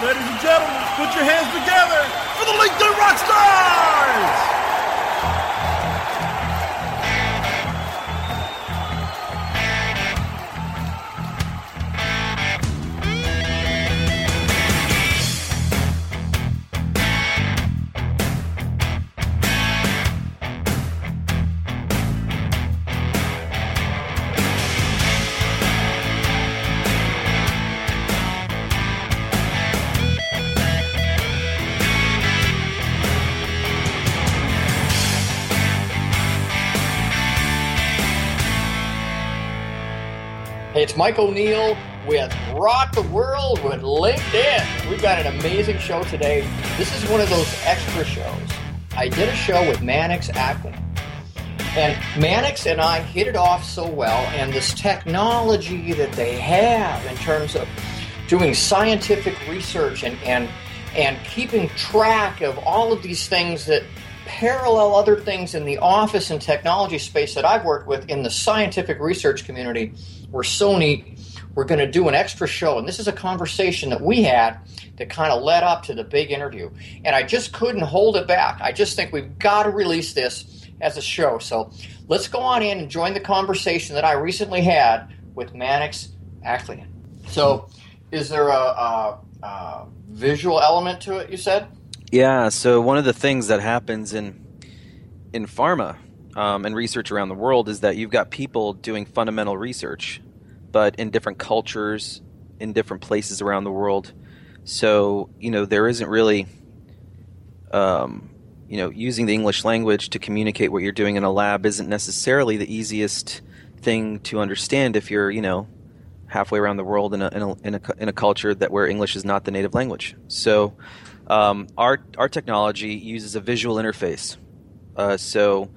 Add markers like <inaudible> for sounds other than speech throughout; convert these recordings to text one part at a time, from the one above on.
Ladies and gentlemen, put your hands together for the LinkedIn Rockstars! It's Mike O'Neill with Rock the World with LinkedIn. We've got an amazing show today. This is one of those extra shows. I did a show with Mannix Aklian. And Mannix and I hit it off so well, and this technology that they have in terms of doing scientific research and, and, and keeping track of all of these things that parallel other things in the office and technology space that I've worked with in the scientific research community were so neat. We're going to do an extra show, and this is a conversation that we had that kind of led up to the big interview. And I just couldn't hold it back. I just think we've got to release this as a show. So let's go on in and join the conversation that I recently had with Mannix Aklian. So, is there a, a, a visual element to it? You said. Yeah. So one of the things that happens in in pharma um, and research around the world is that you've got people doing fundamental research, but in different cultures, in different places around the world. So you know there isn't really, um, you know, using the English language to communicate what you're doing in a lab isn't necessarily the easiest thing to understand if you're you know halfway around the world in a in a in a, in a culture that where English is not the native language. So um, our our technology uses a visual interface. Uh, so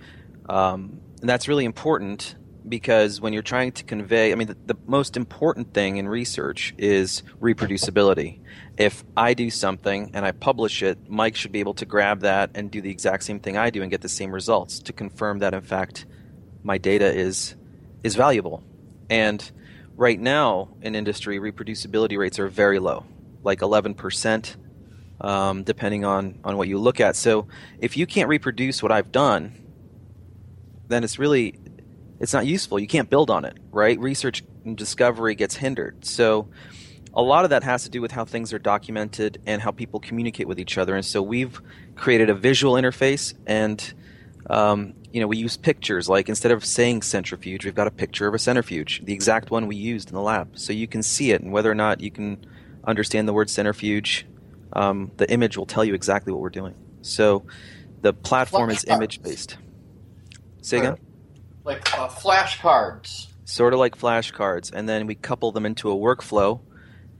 um, and that's really important because when you're trying to convey, I mean, the, the, most important thing in research is reproducibility. If I do something and I publish it, Mike should be able to grab that and do the exact same thing I do and get the same results to confirm that, in fact, my data is is valuable. And right now in industry, reproducibility rates are very low, like 11 percent. Um, depending on, on what you look at. So if you can't reproduce what I've done, then it's really it's not useful. You can't build on it, right? Research and discovery gets hindered. So a lot of that has to do with how things are documented and how people communicate with each other. And so we've created a visual interface, and um, you know we use pictures. Like instead of saying centrifuge, we've got a picture of a centrifuge, the exact one we used in the lab, so you can see it. And whether or not you can understand the word centrifuge, um, the image will tell you exactly what we're doing. So the platform is image based. Say again? Like uh, flashcards. Sort of like flashcards. And then we couple them into a workflow.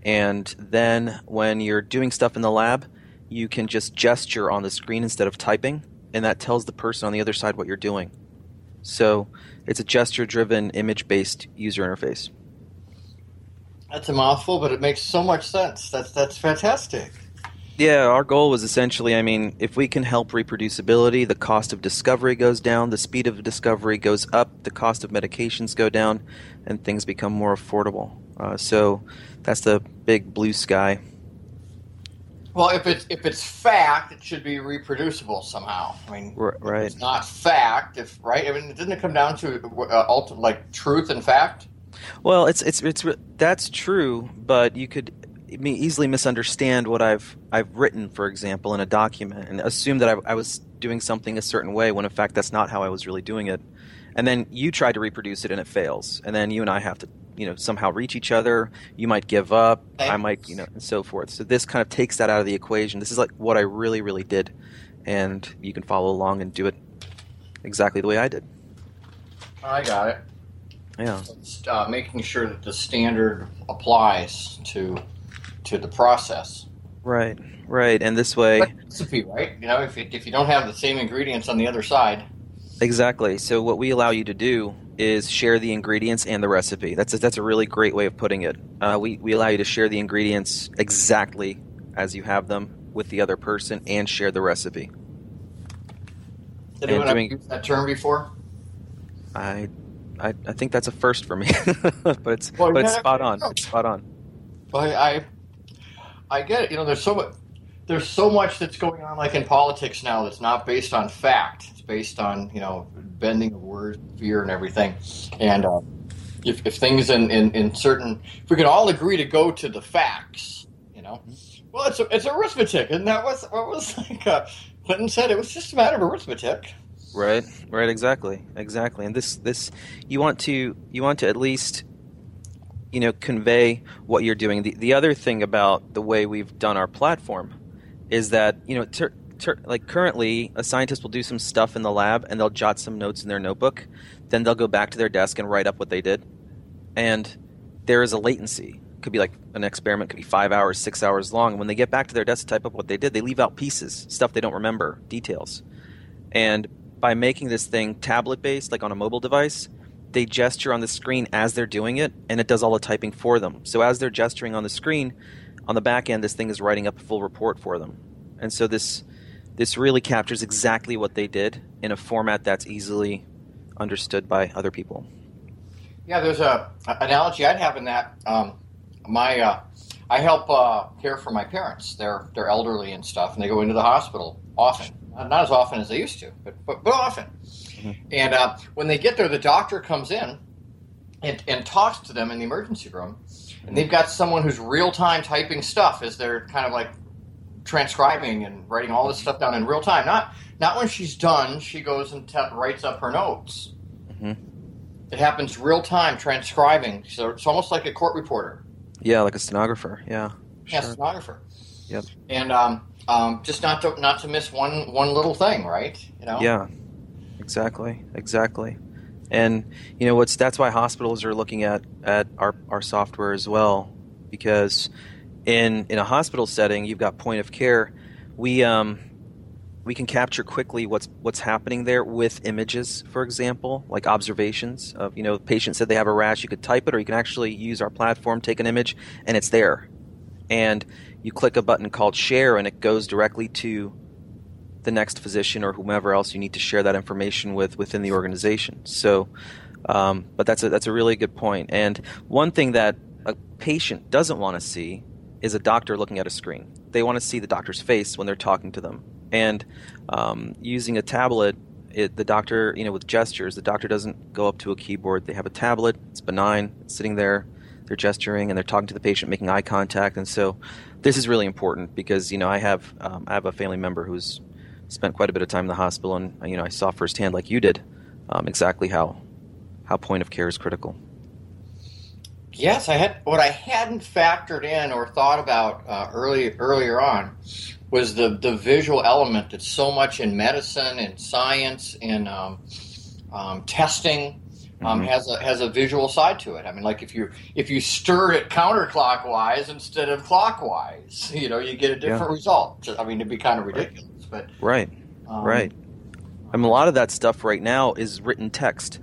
And then when you're doing stuff in the lab, you can just gesture on the screen instead of typing. And that tells the person on the other side what you're doing. So it's a gesture driven, image based user interface. That's a mouthful, but it makes so much sense. That's, that's fantastic. Yeah, our goal was essentially I mean, if we can help reproducibility, the cost of discovery goes down, the speed of discovery goes up, the cost of medications go down, and things become more affordable. Uh, so that's the big blue sky. Well, if it's if it's fact, it should be reproducible somehow. I mean, right? it's not fact. If right, I mean, it didn't it come down to uh, ultimate, like truth and fact? Well, it's it's it's that's true, but you could easily misunderstand what I've I've written, for example, in a document, and assume that I, I, was doing something a certain way when in fact that's not how I was really doing it. And then you try to reproduce it and it fails, and then you and I have to you know somehow reach each other. You might give up, I might you know, and so forth. So this kind of takes that out of the equation. This is like what I really really did, and you can follow along and do it exactly the way I did. I got it. Yeah. Uh, making sure that the standard applies to to the process. Right, right, and this way, recipe, right? You know, if you, if you don't have the same ingredients on the other side, exactly. So what we allow you to do is share the ingredients and the recipe. That's a, that's a really great way of putting it. Uh, we we allow you to share the ingredients exactly as you have them with the other person and share the recipe. Did anyone doing, have that term before? I, I, I think that's a first for me, <laughs> but it's well, but it's spot on. It's spot on. Well, I, I get it. You know, there's so much, there's so much that's going on, like in politics now, that's not based on fact. It's based on you know bending of words, fear, and everything. And uh, if, if things in, in, in certain, if we could all agree to go to the facts, you know, well, it's a, it's arithmetic, and that was what was <laughs> like uh, Clinton said. It was just a matter of arithmetic. Right, right, exactly, exactly. And this, this, you want to, you want to at least you know convey what you're doing. The the other thing about the way we've done our platform is that you know ter, ter, like currently a scientist will do some stuff in the lab and they'll jot some notes in their notebook, then they'll go back to their desk and write up what they did, and there is a latency. Could be like an experiment could be five hours, six hours long. When they get back to their desk to type up what they did, they leave out pieces, stuff they don't remember, details, and by making this thing tablet based, like on a mobile device, they gesture on the screen as they're doing it, and it does all the typing for them. So as they're gesturing on the screen, on the back end, this thing is writing up a full report for them. And so this this really captures exactly what they did in a format that's easily understood by other people. Yeah, there's a, a analogy I'd have in that. Um, my uh, I help uh, care for my parents. They're they're elderly and stuff, and they go into the hospital often. Not as often as they used to, but but, but often. Mm-hmm. And uh, when they get there, the doctor comes in and, and talks to them in the emergency room. And they've got someone who's real time typing stuff as they're kind of like transcribing and writing all this stuff down in real time. Not not when she's done, she goes and te- writes up her notes. Mm-hmm. It happens real time transcribing. So it's almost like a court reporter. Yeah, like a stenographer. Yeah. Yeah, stenographer. Yep. And um, um, just not to not to miss one one little thing, right? You know. Yeah. Exactly. Exactly. And you know what's that's why hospitals are looking at at our our software as well because in in a hospital setting you've got point of care we um we can capture quickly what's what's happening there with images, for example, like observations of you know the patient said they have a rash. You could type it, or you can actually use our platform, take an image, and it's there. And you click a button called share, and it goes directly to the next physician or whomever else you need to share that information with within the organization. So, um, but that's a that's a really good point. And one thing that a patient doesn't want to see is a doctor looking at a screen. They want to see the doctor's face when they're talking to them. And um, using a tablet, it, the doctor, you know, with gestures, the doctor doesn't go up to a keyboard. They have a tablet. It's benign. It's sitting there. They're gesturing and they're talking to the patient, making eye contact. And so, this is really important because you know I have um, I have a family member who's spent quite a bit of time in the hospital, and you know I saw firsthand, like you did, um, exactly how how point of care is critical. Yes, I had what I hadn't factored in or thought about uh, early earlier on was the the visual element that's so much in medicine and science and um, um, testing. Um, mm-hmm. has a has a visual side to it. I mean, like if you if you stir it counterclockwise instead of clockwise, <laughs> you know, you get a different yeah. result. I mean, it'd be kind of ridiculous. But right, um, right. I mean, a lot of that stuff right now is written text.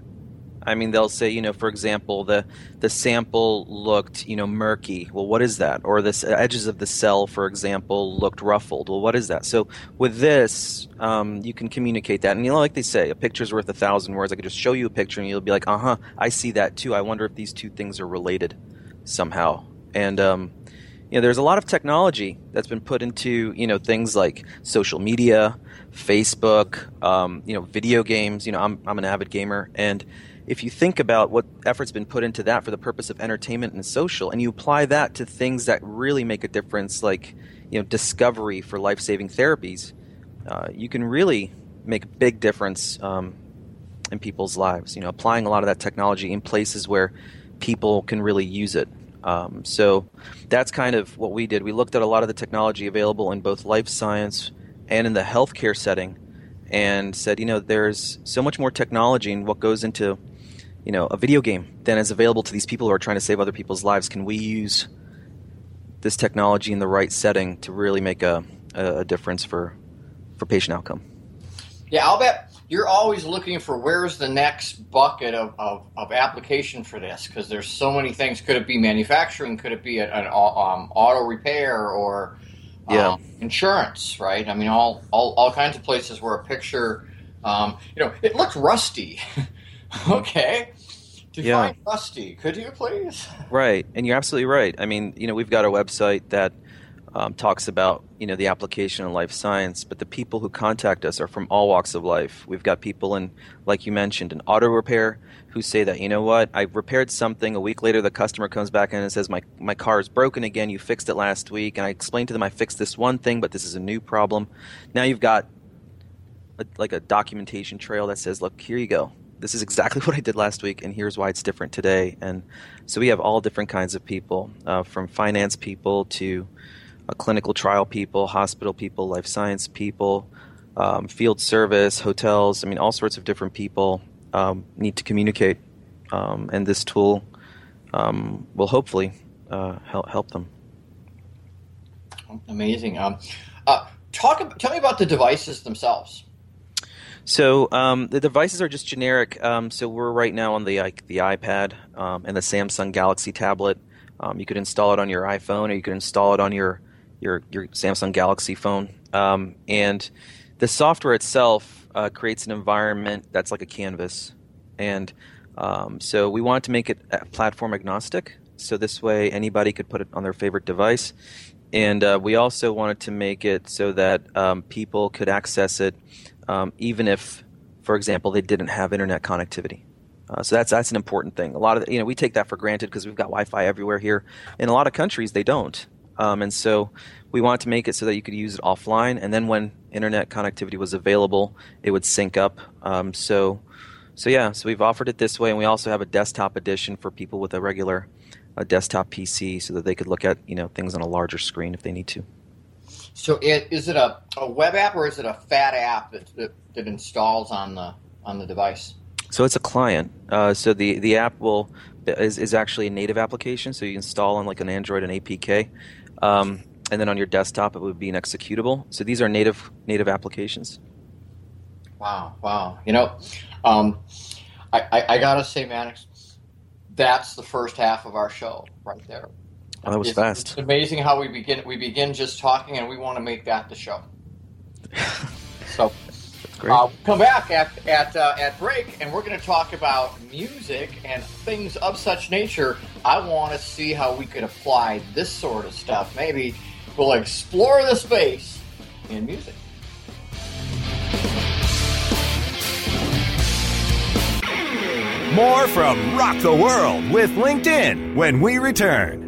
I mean, they'll say, you know, for example, the the sample looked, you know, murky. Well, what is that? Or the edges of the cell, for example, looked ruffled. Well, what is that? So with this, um, you can communicate that, and you know, like they say, a picture's worth a thousand words. I could just show you a picture, and you'll be like, uh huh, I see that too. I wonder if these two things are related somehow. And um, you know, there's a lot of technology that's been put into you know things like social media, Facebook, um, you know, video games. You know, I'm I'm an avid gamer, and if you think about what effort's been put into that for the purpose of entertainment and social, and you apply that to things that really make a difference, like you know, discovery for life-saving therapies, uh, you can really make a big difference um, in people's lives. You know, applying a lot of that technology in places where people can really use it. Um, so that's kind of what we did. We looked at a lot of the technology available in both life science and in the healthcare setting and said, you know, there's so much more technology in what goes into, you know, a video game than is available to these people who are trying to save other people's lives. Can we use this technology in the right setting to really make a, a difference for for patient outcome. Yeah, I'll bet you're always looking for where's the next bucket of, of, of application for this because there's so many things. Could it be manufacturing? Could it be an, an um, auto repair or um, yeah. insurance? Right. I mean, all, all all kinds of places where a picture, um, you know, it looks rusty. <laughs> <laughs> okay. Define yeah. rusty, could you please? <laughs> Right, and you're absolutely right. I mean, you know, we've got a website that um, talks about you know the application in life science, but the people who contact us are from all walks of life. We've got people in, like you mentioned, in auto repair who say that you know what I repaired something. A week later, the customer comes back in and says my my car is broken again. You fixed it last week, and I explained to them I fixed this one thing, but this is a new problem. Now you've got a, like a documentation trail that says, look, here you go. This is exactly <laughs> what I did last week, and here's why it's different today. And so we have all different kinds of people, uh, from finance people to uh, clinical trial people, hospital people, life science people, um, field service, hotels. I mean, all sorts of different people um, need to communicate, um, and this tool um, will hopefully uh, help help them. Amazing. Um, uh, talk. Tell me about the devices themselves. So um, the devices are just generic. Um, so we're right now on the like, the iPad um, and the Samsung Galaxy tablet. you could install it on your iPhone, or you could install it on your your your Samsung Galaxy phone. Um, and the software itself uh, creates an environment that's like a canvas, and um, so we wanted to make it platform agnostic. So this way, anybody could put it on their favorite device, and uh, we also wanted to make it so that um, people could access it um, even if, for example, they didn't have internet connectivity. Uh, so that's that's an important thing. A lot of you know we take that for granted because we've got Wi-Fi everywhere here. In a lot of countries, they don't. Um, and so we wanted to make it so that you could use it offline, and then when internet connectivity was available, it would sync up. Um, so, so yeah, so we've offered it this way, and we also have a desktop edition for people with a regular a desktop PC, so that they could look at you know things on a larger screen if they need to. So, it, is it a, a web app or is it a fat app that, that, that installs on the on the device? So it's a client. Uh, so the the app will is, is actually a native application. So you install on like an Android and APK. Um, and then on your desktop, it would be an executable. So these are native native applications. Wow, wow. You know, um, I, I, I, gotta say, Mannix, that's the first half of our show right there. Oh, that was it's, fast. It's amazing how we begin. We begin just talking, and we want to make that the show. <laughs> so Great. Uh, come back at at uh, at break, and we're going to talk about music and things of such nature. I want to see how we could apply this sort of stuff. Maybe we'll explore the space in music. More from Rock the World with LinkedIn when we return.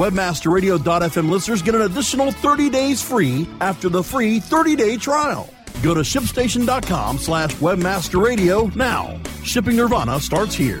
Webmasterradio.fm listeners get an additional 30 days free after the free 30-day trial. Go to shipstation.com slash webmasterradio now. Shipping Nirvana starts here.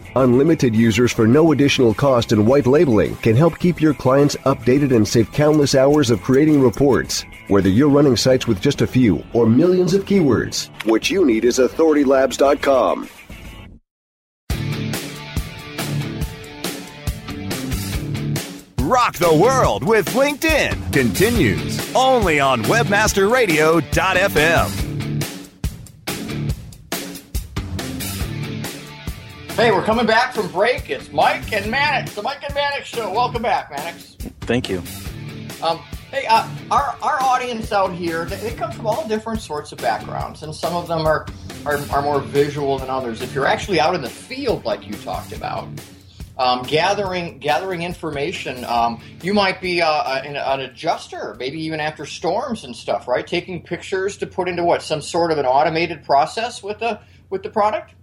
Unlimited users for no additional cost and white labeling can help keep your clients updated and save countless hours of creating reports. Whether you're running sites with just a few or millions of keywords, what you need is authoritylabs.com. Rock the world with LinkedIn continues only on webmasterradio.fm. Hey, we're coming back from break. It's Mike and Mannix, the Mike and Mannix Show. Welcome back, Mannix. Thank you. Um, hey, uh, our, our audience out here, they, they, come from all different sorts of backgrounds, and some of them are, are, are more visual than others. If you're actually out in the field, like you talked about, um, gathering gathering information. Um, you might be uh, an, an, adjuster, maybe even after storms and stuff, right? Taking pictures to put into what some sort of an automated process with the with the product.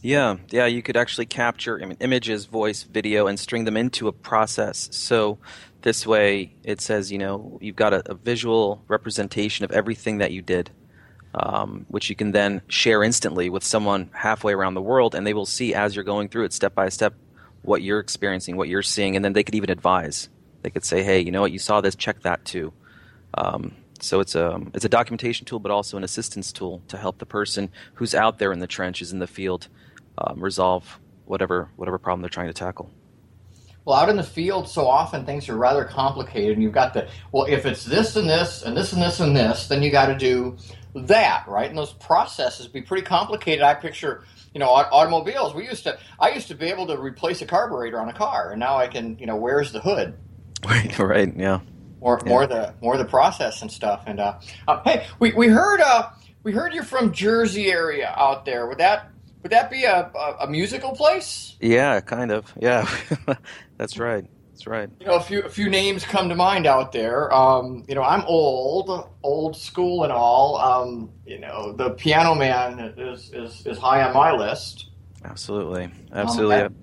Yeah, yeah, you could actually capture images, voice, video, and string them into a process. So this way, it says you know you've got a, a visual representation of everything that you did. Um, which you can then share instantly with someone halfway around the world, and they will see as you're going through it step by step what you're experiencing, what you're seeing, and then they could even advise. They could say, "Hey, you know what? You saw this. Check that too." Um, so it's a it's a documentation tool, but also an assistance tool to help the person who's out there in the trenches in the field um, resolve whatever whatever problem they're trying to tackle. Well, out in the field, so often things are rather complicated, and you've got the well, if it's this and this and this and this and this, then you got to do that, right? And those processes be pretty complicated. I picture you know, automobiles. We used to, I used to be able to replace a carburetor on a car, and now I can, you know, where's the hood? <laughs> Right, right, yeah. More, yeah. more the, more the process and stuff. And uh, uh, hey, we, we heard, uh, we heard you're from Jersey area out there. Would that, would that be a, a, a musical place? Yeah, kind of. Yeah, <laughs> that's right. That's right. You know, a few a few names come to mind out there. Um, you know, I'm old, old school and all. Um, you know, the Piano Man is is, is high on my list. Absolutely, absolutely. Um,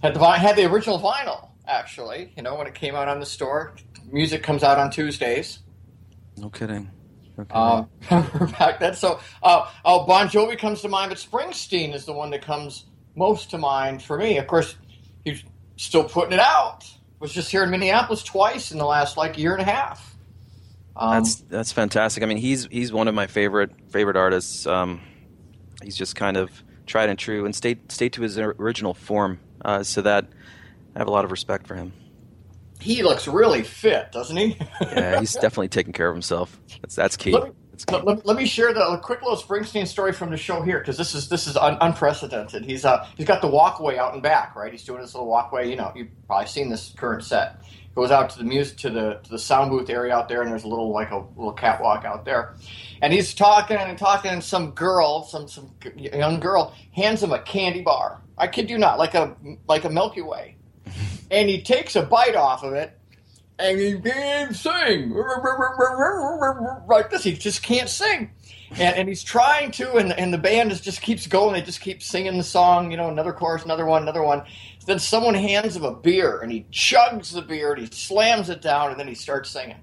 had, had the had the original vinyl actually. You know, when it came out on the store, music comes out on Tuesdays. No kidding. Okay. Uh, <laughs> back then, so uh, oh, Bon Jovi comes to mind, but Springsteen is the one that comes most to mind for me. Of course, he's still putting it out. Was just here in Minneapolis twice in the last like year and a half. Um, that's that's fantastic. I mean, he's he's one of my favorite favorite artists. Um, he's just kind of tried and true and stayed stayed to his original form. Uh, so that I have a lot of respect for him. He looks really fit, doesn't he? <laughs> yeah, he's definitely taking care of himself. That's that's key. Let me, let, let, me share the quick little Springsteen story from the show here because this is this is un, unprecedented. He's uh he's got the walkway out and back, right? He's doing this little walkway. You know, you've probably seen this current set. Goes out to the music to the to the sound booth area out there, and there's a little like a little catwalk out there, and he's talking and talking, and some girl, some some young girl, hands him a candy bar. I kid you not, like a like a Milky Way, and he takes a bite off of it and he can't sing like this. He just can't sing, and, and he's trying to, and, and the band is just keeps going. They just keep singing the song, you know, another chorus, another one, another one. Then someone hands him a beer, and he chugs the beer, and he slams it down, and then he starts singing.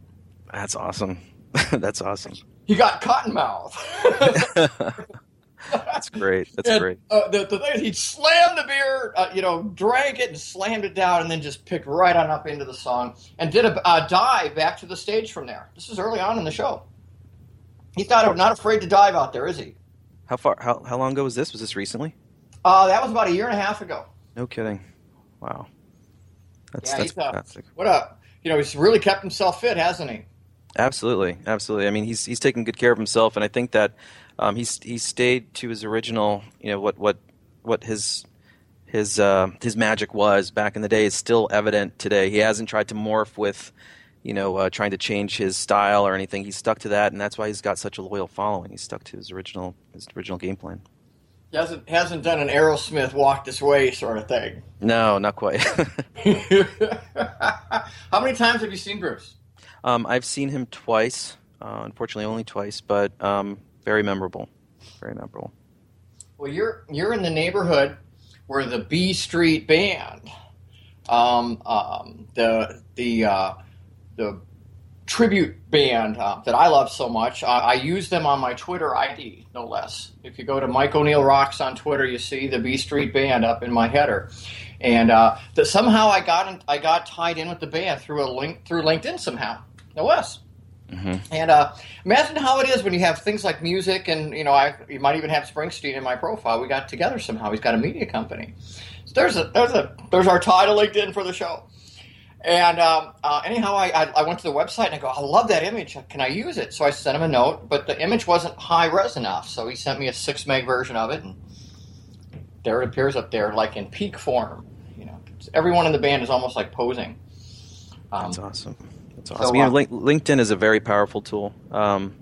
That's awesome. <laughs> That's awesome. He got cotton mouth. <laughs> <laughs> That's great. That's and, great. Uh, the, the thing he slammed the beer, uh, you know, drank it and slammed it down, and then just picked right on up into the song and did a, a dive back to the stage from there. This is early on in the show. he He's not not afraid to dive out there, is he? How far? How how long ago was this? Was this recently? Uh, that was about a year and a half ago. No kidding. Wow. That's, yeah, that's uh, fantastic. what a you know he's really kept himself fit, hasn't he? Absolutely, absolutely. I mean, he's he's taking good care of himself, and I think that um, he's he stayed to his original, you know, what what what his his uh, his magic was back in the day is still evident today. He hasn't tried to morph with, you know, uh, trying to change his style or anything. He's stuck to that, and that's why he's got such a loyal following. He's stuck to his original his original game plan. He hasn't hasn't done an Aerosmith walk this way sort of thing. No, not quite. <laughs> How many times have you seen Bruce? Um, I've seen him twice. Uh, unfortunately, only twice, but um, very memorable. Very memorable. Well, you're you're in the neighborhood where the B Street Band, um, um, the the uh, the tribute band uh, that I love so much. I use them on my Twitter ID, no less. If you go to Mike O'Neill Rocks on Twitter, you see the B Street Band up in my header, and uh, that somehow I got in, I got tied in with the band through a link through LinkedIn somehow, no less. Mm-hmm. And uh, imagine how it is when you have things like music, and you know, I you might even have Springsteen in my profile. We got together somehow. He's got a media company. So there's a there's a there's our title LinkedIn for the show. And um, uh, anyhow, I, I, I, went to the website and I go, I love that image. Can I use it? So I sent him a note, but the image wasn't high res enough. So he sent me a six meg version of it, and there it appears up there, like in peak form. You know, everyone in the band is almost like posing. Um, That's awesome. That's awesome. So, you know, uh, LinkedIn is a very powerful tool. Um,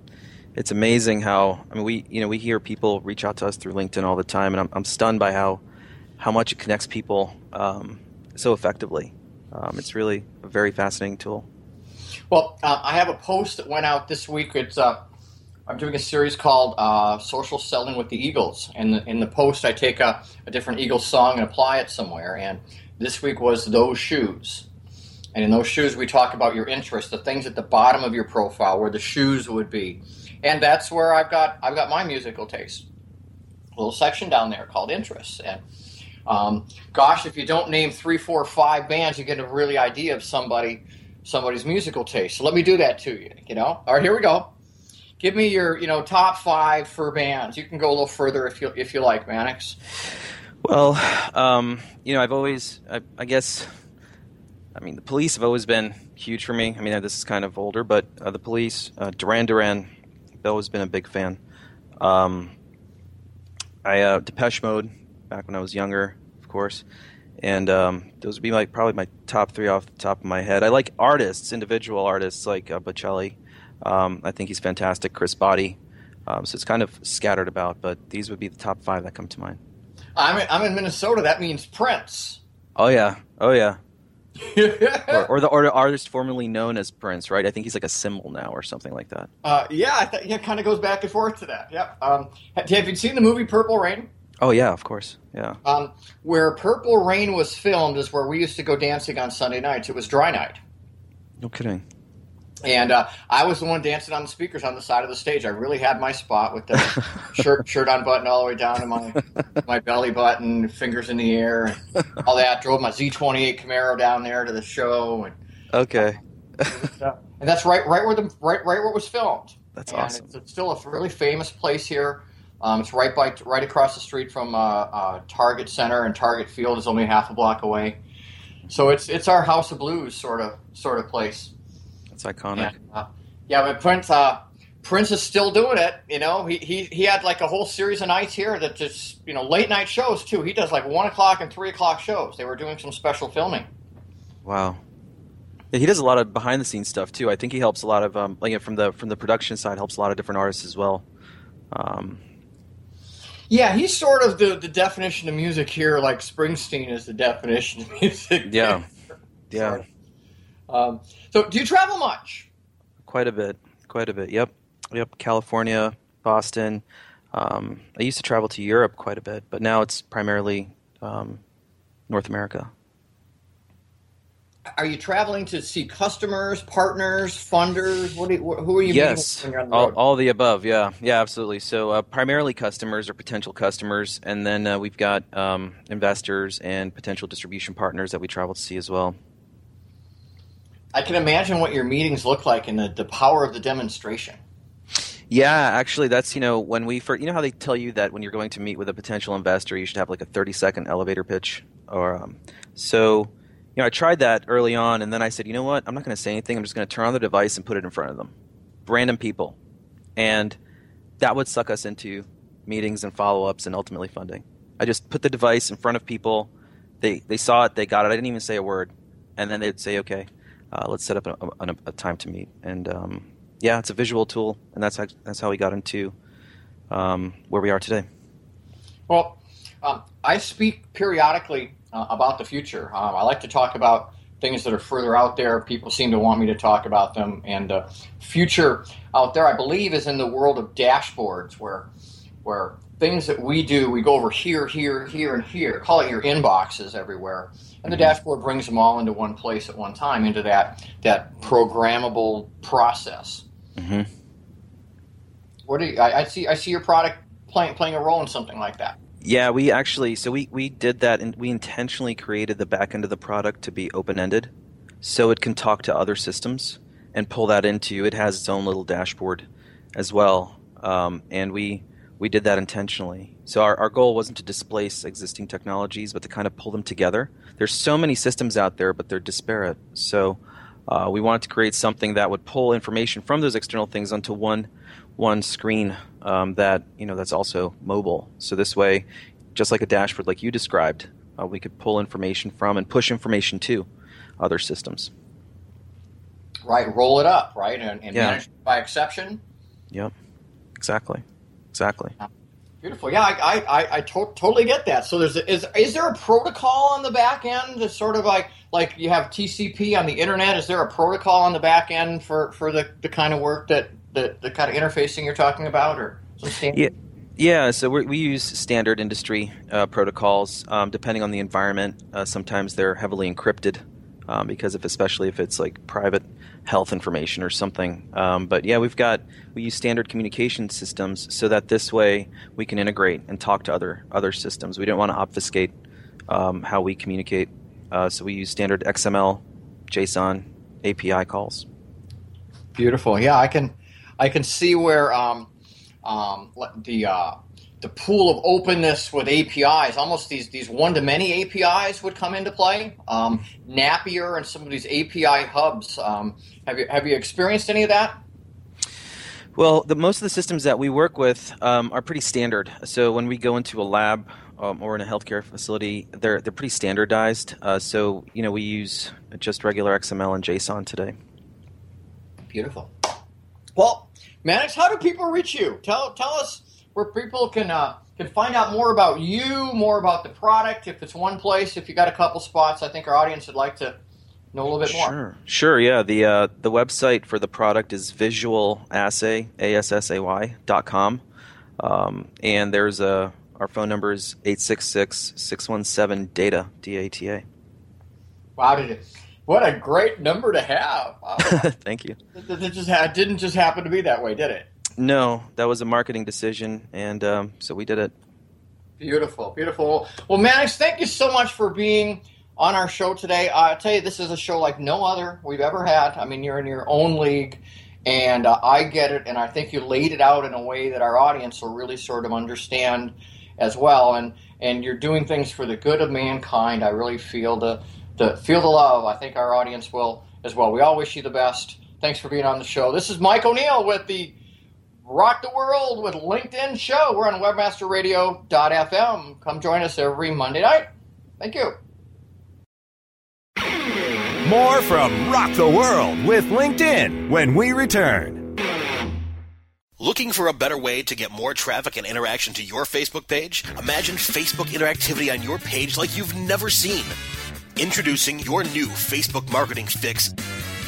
it's amazing how I mean we you know we hear people reach out to us through LinkedIn all the time, and I'm, I'm stunned by how how much it connects people um, so effectively. Um, it's really a very fascinating tool. Well, uh, I have a post that went out this week. It's uh, I'm doing a series called uh, "Social Selling with the Eagles," and in, in the post I take a, a, different Eagles song and apply it somewhere. And this week was "Those Shoes," and in those shoes we talk about your interests, the things at the bottom of your profile where the shoes would be, and that's where I've got I've got my musical taste. A little section down there called interests, and um, gosh, if you don't name three, four, five bands, you get a really idea of somebody somebody's musical taste. So let me do that to you. You know. All right, here we go. Give me your you know top five for bands. You can go a little further if you if you like, Mannix. Well, um, you know, I've always, I, I, guess, I mean, the police have always been huge for me. I mean, this is kind of older, but uh, the police, uh, Duran Duran, I've always been a big fan. Um, I uh, Depeche Mode, back when I was younger, of course. And um, those would be like probably my top three off the top of my head. I like artists, individual artists like uh, Bocelli. Um, I think he's fantastic. Chris Botti. Um, so it's kind of scattered about, but these would be the top five that come to mind. I'm in, I'm in Minnesota. That means Prince. Oh yeah, oh yeah. Or, or, the or the artist formerly known as Prince, right? I think he's like a symbol now or something like that. Uh, yeah, th- yeah, kind of goes back and forth to that. Yeah. Um, have you seen the movie Purple Rain? Oh yeah, of course. Yeah. Um, where Purple Rain was filmed is where we used to go dancing on Sunday nights. It was dry night. No kidding. And uh, I was the one dancing on the speakers on the side of the stage. I really had my spot with the <laughs> shirt shirt unbuttoned all the way down to my my belly button, fingers in the air, and all that. Drove my Z28 Camaro down there to the show. And, okay. Uh, <laughs> and that's right, right where the right, right where it was filmed. That's and awesome. It's, it's, still a really famous place here. Um, it's right by right across the street from uh, uh, Target Center, and Target Field is only half a block away. So it's it's our House of Blues sort of sort of place. That's iconic. And, uh, yeah, but Prince uh, Prince is still doing it. You know, he, he he had like a whole series of nights here that just you know late night shows too. He does like one o'clock and three o'clock shows. They were doing some special filming. Wow. Yeah, he does a lot of behind the scenes stuff too. I think he helps a lot of um, like from the from the production side helps a lot of different artists as well. Um, yeah, he's sort of the, the definition of music here, like Springsteen is the definition of music. Yeah. <laughs> Yeah. Um, so, do you travel much? Quite a bit. Quite a bit. Yep. Yep. California, Boston. Um, I used to travel to Europe quite a bit, but now it's primarily um, North America are you traveling to see customers, partners, funders? What you, who are you meeting? yes, all, all, the above. Yeah, yeah, absolutely. So uh, primarily customers or potential customers, and then uh, we've got um, investors and potential distribution partners that we travel to see as well. I can imagine what your meetings look like and the, the power of the demonstration. Yeah, actually, that's you know when we first, you know how they tell you that when you're going to meet with a potential investor, you should have like a 30 second elevator pitch, or um, so you know, I tried that early on, and then I said, you know what? I'm not going to say anything. I'm just going to turn on the device and put it in front of them, random people, and that would suck us into meetings and follow-ups and ultimately funding. I just put the device in front of people. They they saw it. They got it. I didn't even say a word, and then they'd say, okay, uh, let's set up a, a, a, time to meet. And um, yeah, it's a visual tool, and that's how, that's how we got into um, where we are today. Well, um, I speak periodically uh, about the future. Um, I like to talk about things that are further out there. People seem to want me to talk about them. And uh, future out there, I believe, is in the world of dashboards, where where things that we do, we go over here, here, here, and here. Call it your inboxes everywhere, and the mm-hmm. dashboard brings them all into one place at one time, into that that programmable process. Mm-hmm. What do you, I, I see? I see your product playing playing a role in something like that. Yeah, we actually so we we did that and we intentionally created the back end of the product to be open ended, so it can talk to other systems and pull that into. It has its own little dashboard as well, um, and we we did that intentionally. So our, our goal wasn't to displace existing technologies, but to kind of pull them together. There's so many systems out there, but they're disparate. So uh, we wanted to create something that would pull information from those external things onto one one screen um, that you know that's also mobile. So this way, just like a dashboard, like you described, uh, we could pull information from and push information to other systems. Right, roll it up, right, and, and yeah. manage by exception. Yep, exactly, exactly. Beautiful. Yeah, I I, I to- totally get that. So there's a, is is there a protocol on the back end that's sort of like like you have TCP on the internet? Is there a protocol on the back end for, for the, the kind of work that the, the kind of interfacing you're talking about, or some standard? Yeah. Yeah, so we use standard industry uh, protocols. Um, depending on the environment, uh, sometimes they're heavily encrypted um, because if, especially if it's like private health information or something. Um, but yeah, we've got we use standard communication systems so that this way we can integrate and talk to other other systems. We don't want to obfuscate um, how we communicate, uh, so we use standard XML, JSON API calls. Beautiful. Yeah, I can I can see where um, um, the uh, the pool of openness with APIs, almost these these one to many APIs would come into play. Um, Zapier and some of these API hubs. Um, have you have you experienced any of that? Well, the, most of the systems that we work with um, are pretty standard. So when we go into a lab um, or in a healthcare facility, they're they're pretty standardized. Uh, so you know we use just regular XML and JSON today. Beautiful. Well, Mannix, how do people reach you? Tell tell us where people can uh, can find out more about you, more about the product. If it's one place, if you got a couple spots, I think our audience would like to know a little bit more. Sure, sure, yeah. The uh, the website for the product is visualassay, A-S-S-A-Y, dot com. Um, and there's a our phone number is 866-617 data wow did it what a great number to have wow. <laughs> thank you it, it just ha- didn't just happen to be that way did it no, that was a marketing decision, and um, so we did it. Beautiful, beautiful. Well, Mannix, thank you so much for being on our show today. I tell you, this is a show like no other we've ever had. I mean, you're in your own league, and uh, I get it, and I think you laid it out in a way that our audience will really sort of understand as well. And and you're doing things for the good of mankind. I really feel the the feel the love. I think our audience will as well. We all wish you the best. Thanks for being on the show. This is Mike O'Neill with the Rock the World with LinkedIn show. We're on webmasterradio.fm. Come join us every Monday night. Thank you. More from Rock the World with LinkedIn when we return. Looking for a better way to get more traffic and interaction to your Facebook page? Imagine Facebook interactivity on your page like you've never seen. Introducing your new Facebook marketing fix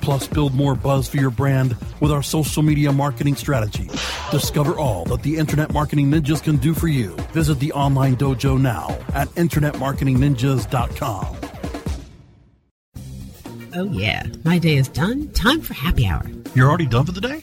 Plus, build more buzz for your brand with our social media marketing strategy. Discover all that the Internet Marketing Ninjas can do for you. Visit the online dojo now at InternetMarketingNinjas.com. Oh, yeah. My day is done. Time for happy hour. You're already done for the day?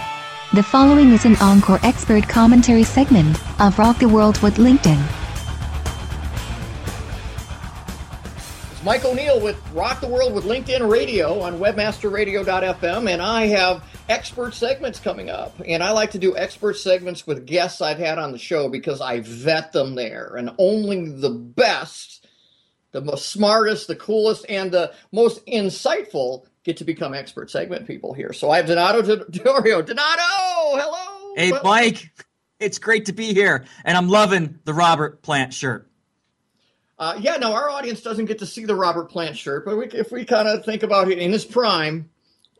The following is an encore expert commentary segment of Rock the World with LinkedIn. It's Mike O'Neill with Rock the World with LinkedIn Radio on webmasterradio.fm, and I have expert segments coming up. And I like to do expert segments with guests I've had on the show because I vet them there, and only the best, the most smartest, the coolest, and the most insightful get to become expert segment people here. So I have Donato Diorio. Donato, hello. Hey, Well- Mike. It's great to be here, and I'm loving the Robert Plant shirt. Uh, yeah, no, our audience doesn't get to see the Robert Plant shirt, but we, if we kind of think about it in his prime,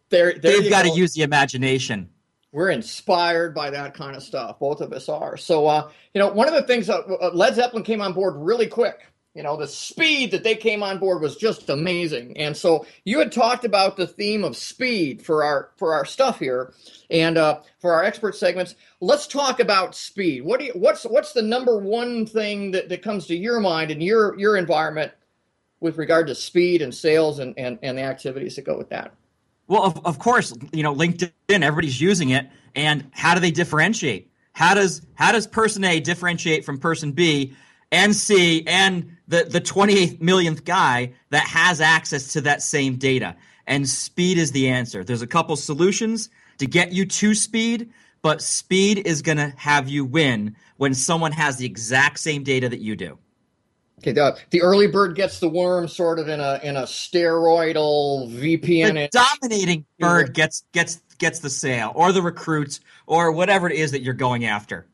there, there They've got to use the imagination. we're inspired by that kind of stuff. Both of us are. So, uh, you know, one of the things uh, uh, Led Zeppelin came on board really quick. You know, the speed that they came on board was just amazing. And so, you had talked about the theme of speed for our for our stuff here, and uh, for our expert segments. Let's talk about speed. What do you, what's what's the number one thing that, that comes to your mind in your your environment with regard to speed and sales and, and, and the activities that go with that? Well, of, of course, you know, LinkedIn, everybody's using it. And how do they differentiate? How does how does person A differentiate from person B and C and the, the 28 millionth guy that has access to that same data? And speed is the answer. There's a couple solutions to get you to speed, but speed is going to have you win when someone has the exact same data that you do. Okay, the, the early bird gets the worm, sort of in a in a steroidal VPN. the dominating bird gets gets gets the sale or the recruits or whatever it is that you're going after.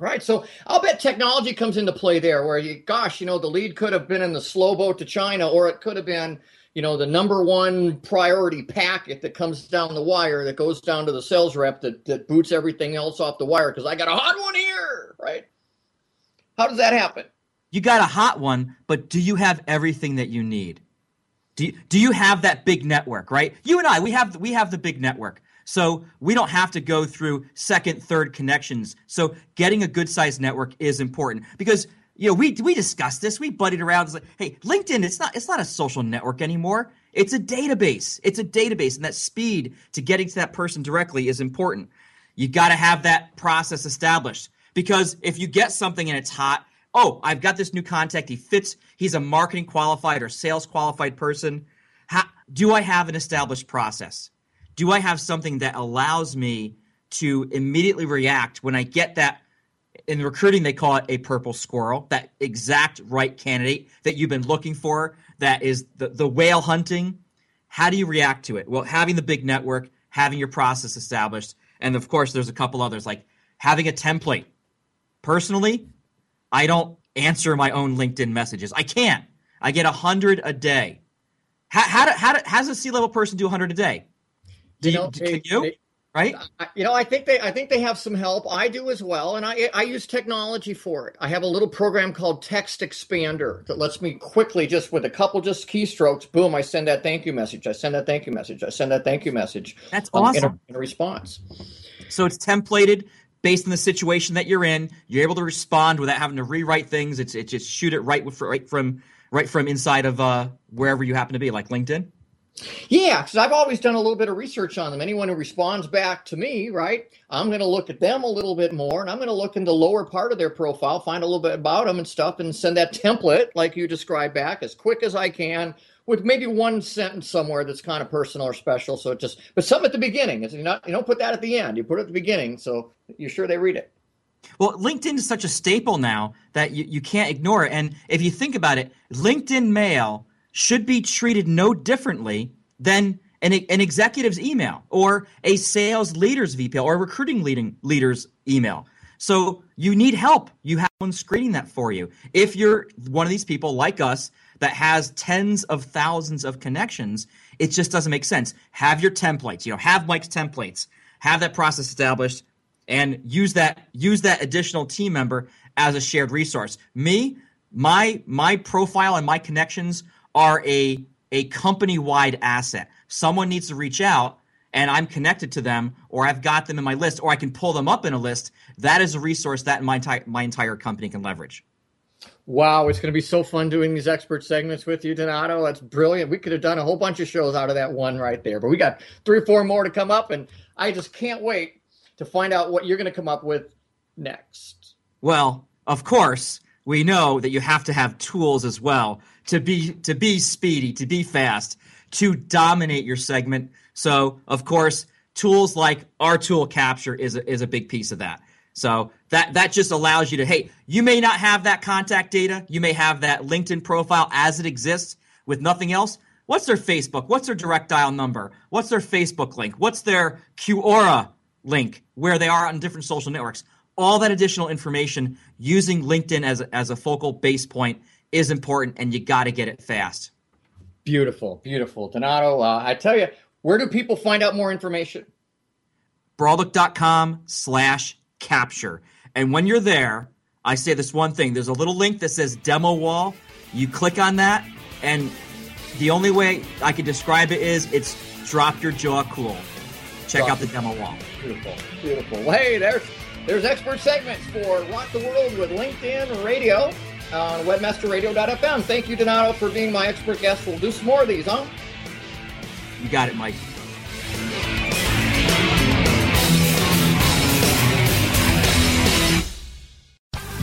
Right. So I'll bet technology comes into play there where you, gosh, you know, the lead could have been in the slow boat to China, or it could have been, you know, the number one priority packet that comes down the wire that goes down to the sales rep that, that boots everything else off the wire because I got a hot one here. Right. How does that happen? You got a hot one, but do you have everything that you need? Do you, do you have that big network, right? You and I, we have we have the big network. So we don't have to go through second, third connections. So getting a good sized network is important because you know we we discussed this. We buddied around. It's like, hey, LinkedIn, it's not it's not a social network anymore. It's a database. It's a database, and that speed to getting to that person directly is important. You got to have that process established because if you get something and it's hot, oh, I've got this new contact. He fits. He's a marketing qualified or sales qualified person. How, do I have an established process? Do I have something that allows me to immediately react when I get that? In recruiting, they call it a purple squirrel, that exact right candidate that you've been looking for, that is the, the whale hunting. How do you react to it? Well, having the big network, having your process established, and of course, there's a couple others like having a template. Personally, I don't answer my own LinkedIn messages. I can't. I get 100 a day. How, how, how, how does a C level person do 100 a day? Do you, know, can they- you? right? You know, I think they I think they have some help. I do as well, and I I use technology for it. I have a little program called Text Expander that lets me quickly just with a couple just keystrokes, boom, I send that thank you message. I send that thank you message. I send that thank you message. That's um, in a- awesome. in a response. So it's templated based on the situation that you're in. You're able to respond without having to rewrite things. It's it just shoot it right with, right from right from inside of uh, wherever you happen to be, like LinkedIn. Yeah, because I've always done a little bit of research on them. Anyone who responds back to me, right? I'm going to look at them a little bit more, and I'm going to look in the lower part of their profile, find a little bit about them and stuff, and send that <laughs> template like you described back as quick as I can, with maybe one sentence somewhere that's kind of personal or special. So it just, but some at the beginning. It's you not you don't put that at the end. You put it at the beginning, so you're sure they read it. Well, LinkedIn is such a staple now that you, you can't ignore it. And if you think about it, LinkedIn mail should be treated no differently than an, an executive's email or a sales leader's VPL or a recruiting leading leader's email. So you need help. You have one screening that for you. If you're one of these people like us that has tens of thousands of connections, it just doesn't make sense. Have your templates, you know, have Mike's templates, have that process established, and use that use that additional team member as a shared resource. Me, my my profile and my connections are a a company wide asset. Someone needs to reach out and I'm connected to them, or I've got them in my list, or I can pull them up in a list, that is a resource that my entire my entire company can leverage. Wow, it's going to be so fun doing these expert segments with you, Donato. That's brilliant. We could have done a whole bunch of shows out of that one right there, but we got three or four more to come up, and I just can't wait to find out what you're going to come up with next. Well, of course, we know that you have to have tools as well to be to be speedy, to be fast, to dominate your segment. So, of course, tools like our tool capture is a, is a big piece of that. So that that just allows you to hey, you may not have that contact data, you may have that LinkedIn profile as it exists with nothing else. What's their Facebook? What's their direct dial number? What's their Facebook link? What's their Quora link where they are on different social networks? All that additional information using LinkedIn as a, as a focal base point is important, and you got to get it fast. Beautiful, beautiful, Donato. Uh, I tell you, where do people find out more information? Broadlook.com slash capture. And when you're there, I say this one thing. There's a little link that says demo wall. You click on that, and the only way I can describe it is it's drop your jaw cool. Check drop out the demo wall. Beautiful, beautiful. Well, hey, there's there's expert segments for Rock the World with LinkedIn Radio uh, on webmasterradio.fm. Thank you, Donato, for being my expert guest. We'll do some more of these, huh? You got it, Mike.